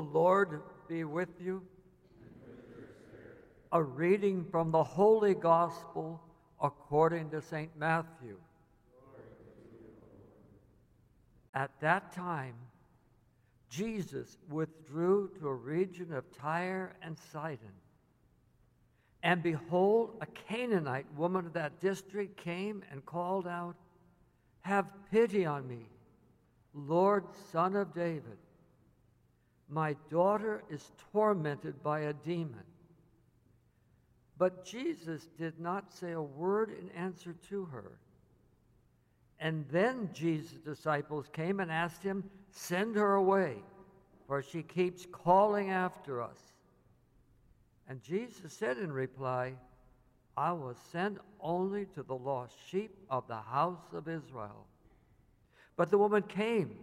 Lord be with you. A reading from the Holy Gospel according to St. Matthew. At that time, Jesus withdrew to a region of Tyre and Sidon. And behold, a Canaanite woman of that district came and called out, Have pity on me, Lord, son of David. My daughter is tormented by a demon. But Jesus did not say a word in answer to her. And then Jesus' disciples came and asked him, Send her away, for she keeps calling after us. And Jesus said in reply, I was sent only to the lost sheep of the house of Israel. But the woman came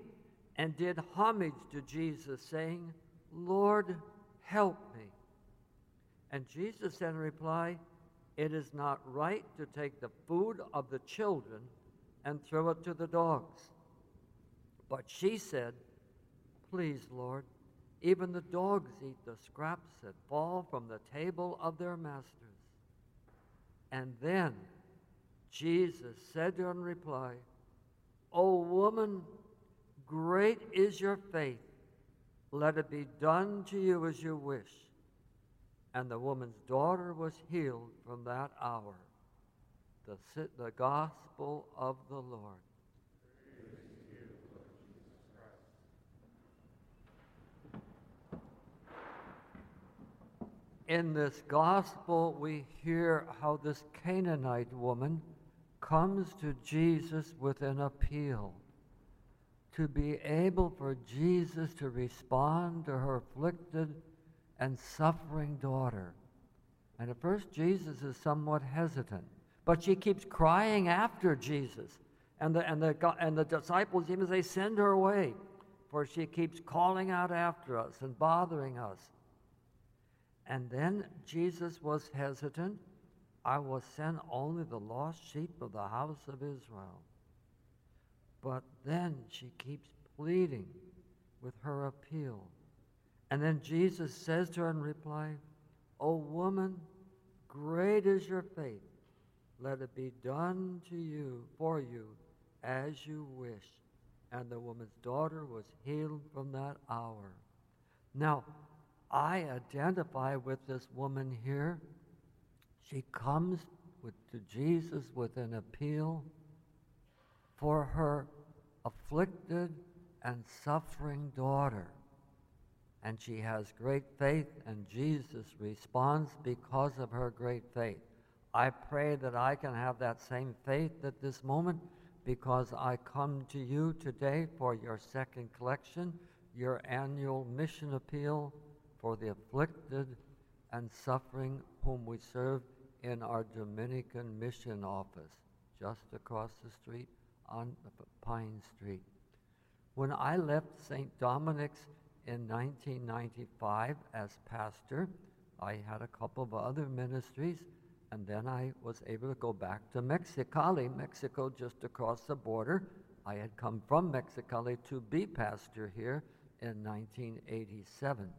and did homage to Jesus, saying, Lord, help me. And Jesus said in reply, It is not right to take the food of the children and throw it to the dogs. But she said, Please, Lord, even the dogs eat the scraps that fall from the table of their masters. And then Jesus said to her in reply, O woman, great is your faith. Let it be done to you as you wish. And the woman's daughter was healed from that hour. The, the gospel of the Lord. in this gospel, we hear how this Canaanite woman comes to Jesus with an appeal to be able for Jesus to respond to her afflicted and suffering daughter. And at first, Jesus is somewhat hesitant, but she keeps crying after Jesus. And the, and the, and the disciples even say, Send her away, for she keeps calling out after us and bothering us. And then Jesus was hesitant. I will send only the lost sheep of the house of Israel. But then she keeps pleading with her appeal. And then Jesus says to her in reply, O woman, great is your faith. Let it be done to you, for you, as you wish. And the woman's daughter was healed from that hour. Now, I identify with this woman here. She comes with, to Jesus with an appeal for her afflicted and suffering daughter. And she has great faith, and Jesus responds because of her great faith. I pray that I can have that same faith at this moment because I come to you today for your second collection, your annual mission appeal for the afflicted and suffering whom we serve in our Dominican mission office just across the street on Pine Street. When I left St. Dominic's in 1995 as pastor, I had a couple of other ministries, and then I was able to go back to Mexicali, Mexico, just across the border. I had come from Mexicali to be pastor here in 1987.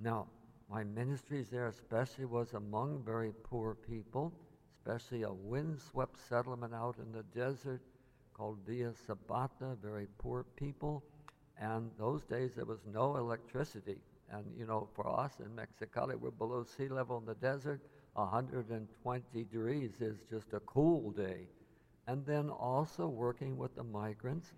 Now, my ministries there especially was among very poor people, especially a windswept settlement out in the desert called Villa Sabata, very poor people. And those days there was no electricity. And, you know, for us in Mexicali, we're below sea level in the desert. 120 degrees is just a cool day. And then also working with the migrants.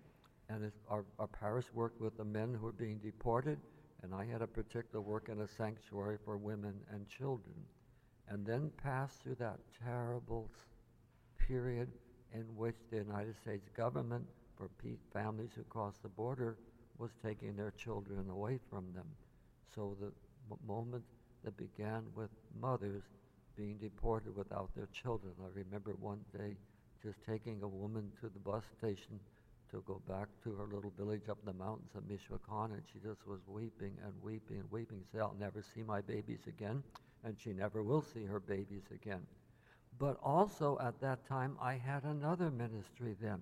And our, our parish worked with the men who were being deported and I had a particular work in a sanctuary for women and children, and then passed through that terrible period in which the United States government, for families who crossed the border, was taking their children away from them. So the moment that began with mothers being deported without their children. I remember one day just taking a woman to the bus station to go back to her little village up in the mountains of Michoacan, and she just was weeping and weeping and weeping. Say, I'll never see my babies again, and she never will see her babies again. But also at that time, I had another ministry then.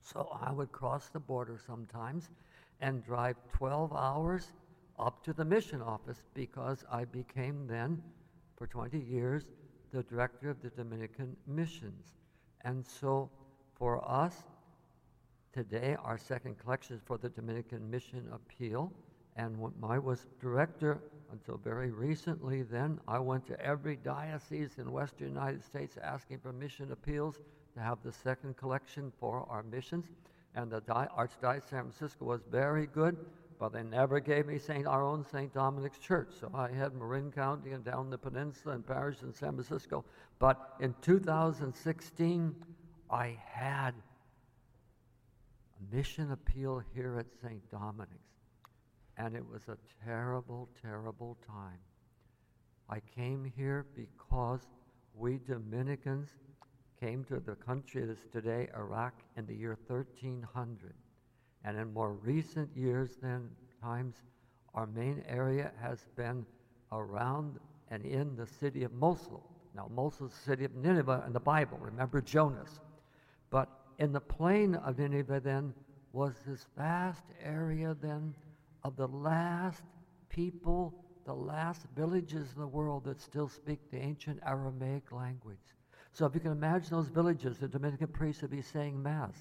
So I would cross the border sometimes and drive 12 hours up to the mission office because I became then, for 20 years, the director of the Dominican missions. And so for us, today, our second collection is for the Dominican Mission Appeal. And when I was director until very recently, then I went to every diocese in Western United States asking for mission appeals to have the second collection for our missions. And the Di- Archdiocese of San Francisco was very good, but they never gave me Saint, our own St. Dominic's Church. So I had Marin County and down the peninsula and parish in San Francisco. But in 2016, I had a mission appeal here at St. Dominic's. And it was a terrible, terrible time. I came here because we Dominicans came to the country that is today Iraq in the year 1300. And in more recent years than times, our main area has been around and in the city of Mosul. Now, Mosul is the city of Nineveh in the Bible. Remember Jonas. But in the plain of Nineveh then was this vast area then of the last people, the last villages in the world that still speak the ancient Aramaic language. So if you can imagine those villages, the Dominican priests would be saying Mass.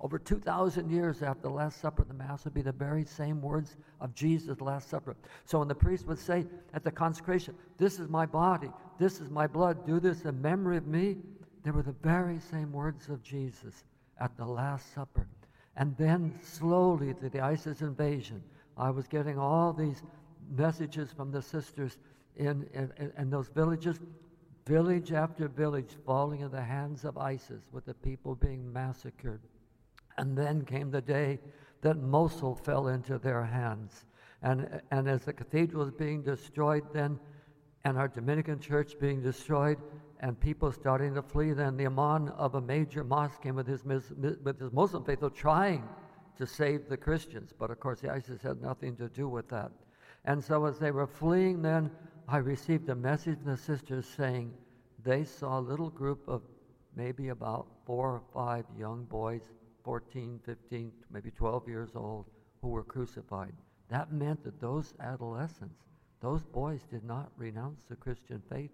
Over 2,000 years after the Last Supper, the Mass would be the very same words of Jesus, the Last Supper. So when the priest would say at the consecration, This is my body, this is my blood, do this in memory of me, they were the very same words of Jesus at the Last Supper. And then slowly, through the ISIS invasion, I was getting all these messages from the sisters in, in, in those villages village after village falling in the hands of ISIS, with the people being massacred. And then came the day that Mosul fell into their hands. And, and as the cathedral was being destroyed, then, and our Dominican church being destroyed, and people starting to flee, then the imam of a major mosque came with his, with his Muslim faithful trying to save the Christians. But of course, the ISIS had nothing to do with that. And so as they were fleeing, then I received a message from the sisters saying they saw a little group of maybe about four or five young boys, 14, 15, maybe 12 years old, who were crucified. That meant that those adolescents, those boys did not renounce the Christian faith.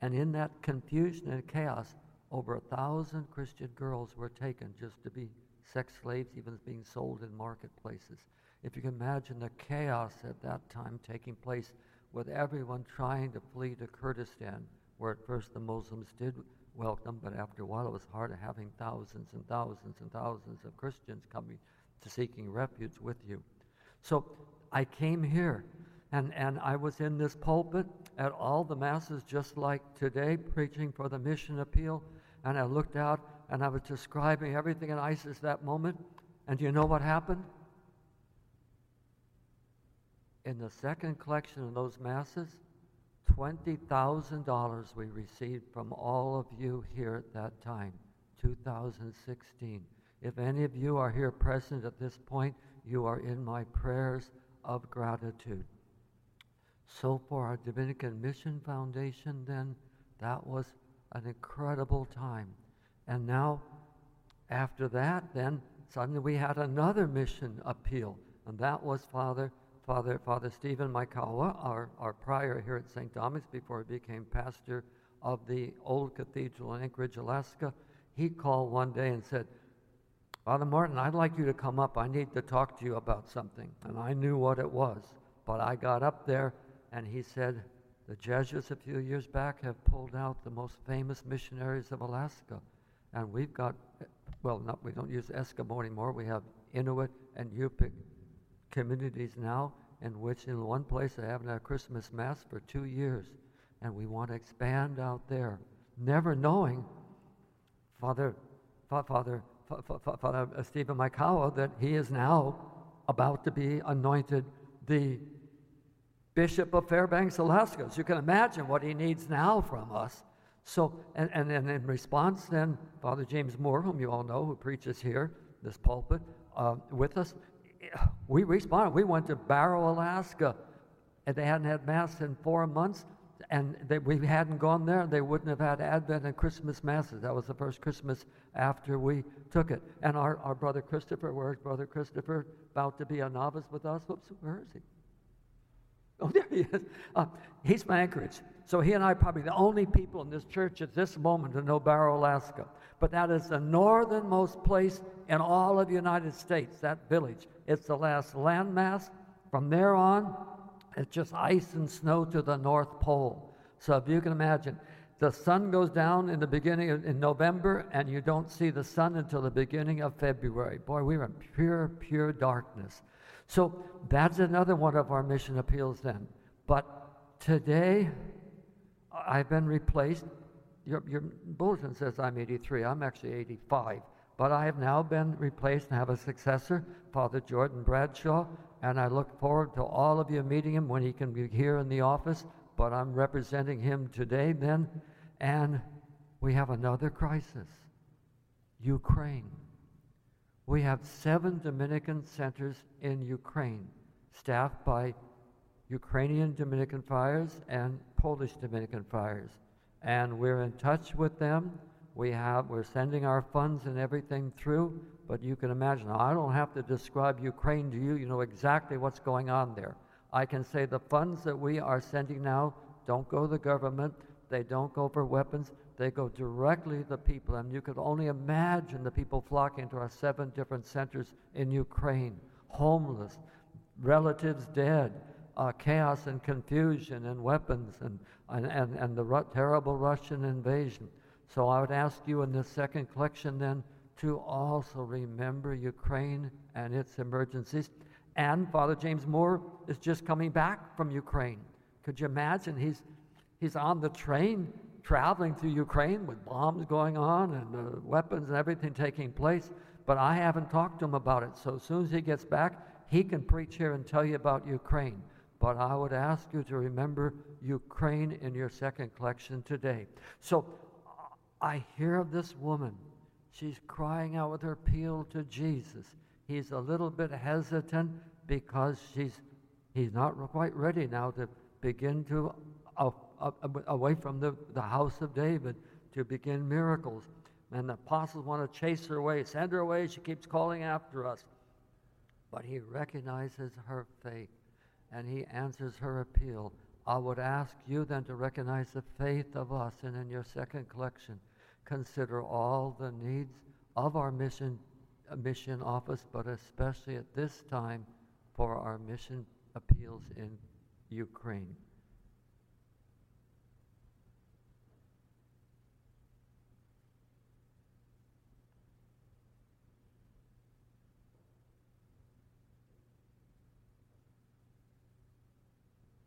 And in that confusion and chaos, over a thousand Christian girls were taken just to be sex slaves, even being sold in marketplaces. If you can imagine the chaos at that time taking place with everyone trying to flee to Kurdistan, where at first the Muslims did welcome, but after a while it was hard having thousands and thousands and thousands of Christians coming to seeking refuge with you. So I came here and, and I was in this pulpit at all the masses just like today, preaching for the mission appeal. And I looked out and I was describing everything in ISIS that moment. And do you know what happened? In the second collection of those masses, $20,000 we received from all of you here at that time, 2016. If any of you are here present at this point, you are in my prayers of gratitude. So, for our Dominican Mission Foundation, then, that was an incredible time. And now, after that, then, suddenly we had another mission appeal, and that was Father Father, Father Stephen Maekawa, our, our prior here at St. Thomas before he became pastor of the old cathedral in Anchorage, Alaska, he called one day and said, Father Martin, I'd like you to come up. I need to talk to you about something. And I knew what it was. But I got up there and he said, The Jesuits a few years back have pulled out the most famous missionaries of Alaska. And we've got, well, not, we don't use Eskimo anymore. We have Inuit and Yupik communities now in which in one place they haven't had a Christmas Mass for two years. And we want to expand out there, never knowing, Father, Father, Father uh, Stephen Maekawa, that he is now about to be anointed the Bishop of Fairbanks, Alaska. So you can imagine what he needs now from us. So, and, and, and in response, then, Father James Moore, whom you all know, who preaches here, this pulpit, uh, with us, we responded. We went to Barrow, Alaska, and they hadn't had Mass in four months, and they, we hadn't gone there. They wouldn't have had Advent and Christmas Masses. That was the first Christmas after we took it. And our, our brother Christopher, where's Brother Christopher? About to be a novice with us. Whoops, where is he? Oh, there he is. Uh, he's from Anchorage. So he and I are probably the only people in this church at this moment to know Barrow, Alaska. But that is the northernmost place in all of the United States, that village. It's the last landmass. From there on, it's just ice and snow to the North Pole. So if you can imagine, the sun goes down in the beginning of, in November, and you don't see the sun until the beginning of February. Boy, we were in pure, pure darkness. So that's another one of our mission appeals then. But today, I've been replaced. Your, your bulletin says I'm 83. I'm actually 85. But I have now been replaced and have a successor, Father Jordan Bradshaw, and I look forward to all of you meeting him when he can be here in the office. But I'm representing him today then, and we have another crisis Ukraine. We have seven Dominican centers in Ukraine, staffed by Ukrainian Dominican friars and Polish Dominican friars. And we're in touch with them. We have, we're sending our funds and everything through, but you can imagine, I don't have to describe Ukraine to you. You know exactly what's going on there. I can say the funds that we are sending now don't go to the government, they don't go for weapons, they go directly to the people. And you could only imagine the people flocking to our seven different centers in Ukraine homeless, relatives dead, uh, chaos and confusion and weapons and, and, and, and the ru- terrible Russian invasion. So I would ask you in this second collection then to also remember Ukraine and its emergencies. And Father James Moore is just coming back from Ukraine. Could you imagine? He's, he's on the train traveling through Ukraine with bombs going on and uh, weapons and everything taking place. But I haven't talked to him about it. So as soon as he gets back, he can preach here and tell you about Ukraine. But I would ask you to remember Ukraine in your second collection today. So I hear of this woman. She's crying out with her appeal to Jesus. He's a little bit hesitant because she's, he's not quite ready now to begin to, uh, away from the, the house of David, to begin miracles. And the apostles want to chase her away, send her away. She keeps calling after us. But he recognizes her faith and he answers her appeal. I would ask you then to recognize the faith of us, and in your second collection, consider all the needs of our mission, uh, mission office, but especially at this time for our mission appeals in Ukraine.